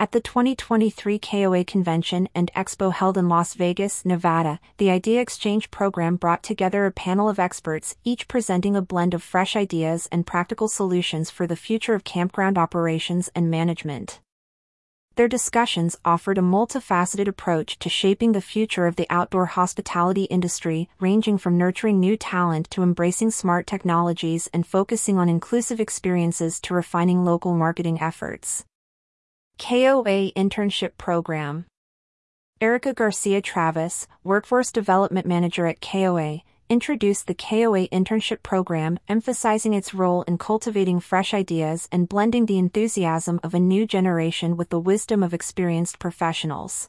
At the 2023 KOA Convention and Expo held in Las Vegas, Nevada, the IdeaXchange program brought together a panel of experts, each presenting a blend of fresh ideas and practical solutions for the future of campground operations and management. Their discussions offered a multifaceted approach to shaping the future of the outdoor hospitality industry, ranging from nurturing new talent to embracing smart technologies and focusing on inclusive experiences to refining local marketing efforts. KOA Internship Program Erica Garcia Travis, Workforce Development Manager at KOA, introduced the KOA Internship Program, emphasizing its role in cultivating fresh ideas and blending the enthusiasm of a new generation with the wisdom of experienced professionals.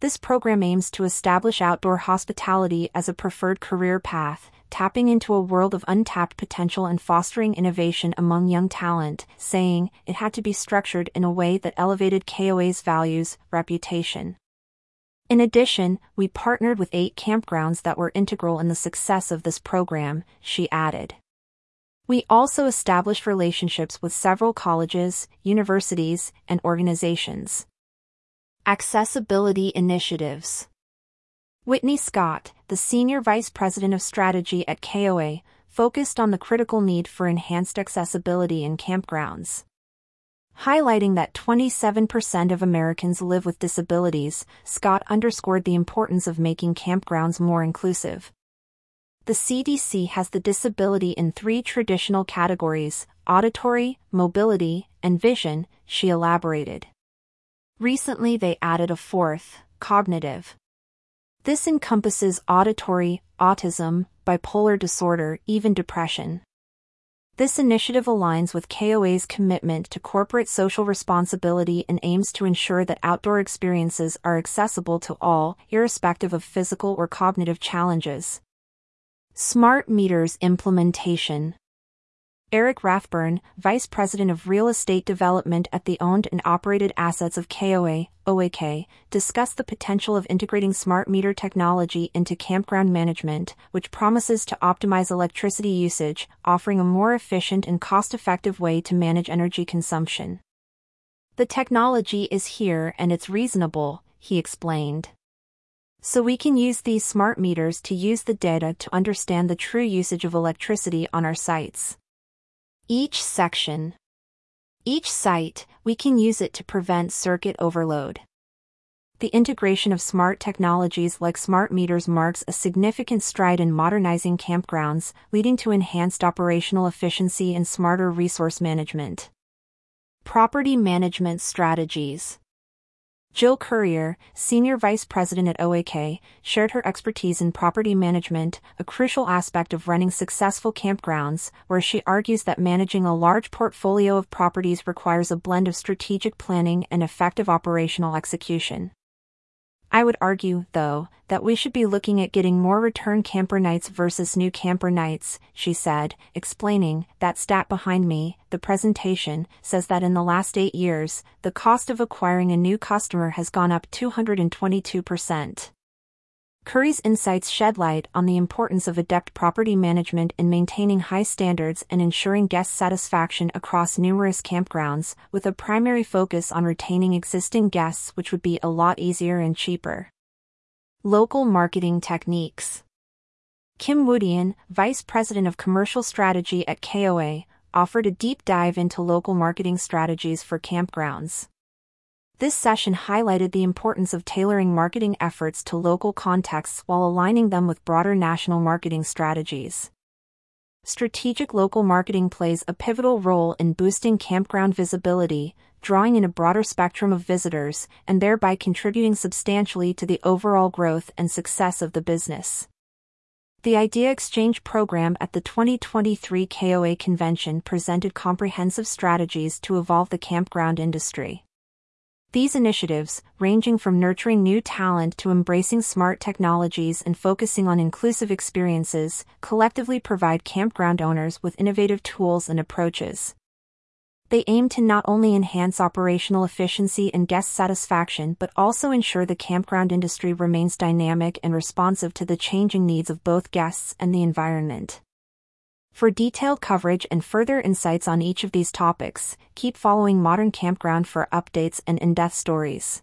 This program aims to establish outdoor hospitality as a preferred career path, tapping into a world of untapped potential and fostering innovation among young talent, saying it had to be structured in a way that elevated KOA's values, reputation. In addition, we partnered with eight campgrounds that were integral in the success of this program, she added. We also established relationships with several colleges, universities, and organizations. Accessibility initiatives. Whitney Scott, the Senior Vice President of Strategy at KOA, focused on the critical need for enhanced accessibility in campgrounds. Highlighting that 27% of Americans live with disabilities, Scott underscored the importance of making campgrounds more inclusive. The CDC has the disability in three traditional categories auditory, mobility, and vision, she elaborated. Recently, they added a fourth, cognitive. This encompasses auditory, autism, bipolar disorder, even depression. This initiative aligns with KOA's commitment to corporate social responsibility and aims to ensure that outdoor experiences are accessible to all, irrespective of physical or cognitive challenges. Smart Meters Implementation Eric Rathburn, Vice President of Real Estate Development at the Owned and Operated Assets of KOA, OAK, discussed the potential of integrating smart meter technology into campground management, which promises to optimize electricity usage, offering a more efficient and cost effective way to manage energy consumption. The technology is here and it's reasonable, he explained. So we can use these smart meters to use the data to understand the true usage of electricity on our sites. Each section. Each site, we can use it to prevent circuit overload. The integration of smart technologies like smart meters marks a significant stride in modernizing campgrounds, leading to enhanced operational efficiency and smarter resource management. Property management strategies. Jill Currier, Senior Vice President at OAK, shared her expertise in property management, a crucial aspect of running successful campgrounds, where she argues that managing a large portfolio of properties requires a blend of strategic planning and effective operational execution. I would argue, though, that we should be looking at getting more return camper nights versus new camper nights, she said, explaining that stat behind me, the presentation, says that in the last eight years, the cost of acquiring a new customer has gone up 222%. Currier's insights shed light on the importance of adept property management in maintaining high standards and ensuring guest satisfaction across numerous campgrounds, with a primary focus on retaining existing guests, which would be a lot easier and cheaper. Local marketing techniques. Kim Woodian, Vice President of Commercial Strategy at KOA, offered a deep dive into local marketing strategies for campgrounds. This session highlighted the importance of tailoring marketing efforts to local contexts while aligning them with broader national marketing strategies. Strategic local marketing plays a pivotal role in boosting campground visibility, drawing in a broader spectrum of visitors, and thereby contributing substantially to the overall growth and success of the business. The IdeaXchange program at the 2023 KOA convention presented comprehensive strategies to evolve the campground industry. These initiatives, ranging from nurturing new talent to embracing smart technologies and focusing on inclusive experiences, collectively provide campground owners with innovative tools and approaches. They aim to not only enhance operational efficiency and guest satisfaction but also ensure the campground industry remains dynamic and responsive to the changing needs of both guests and the environment. For detailed coverage and further insights on each of these topics, keep following Modern Campground for updates and in depth stories.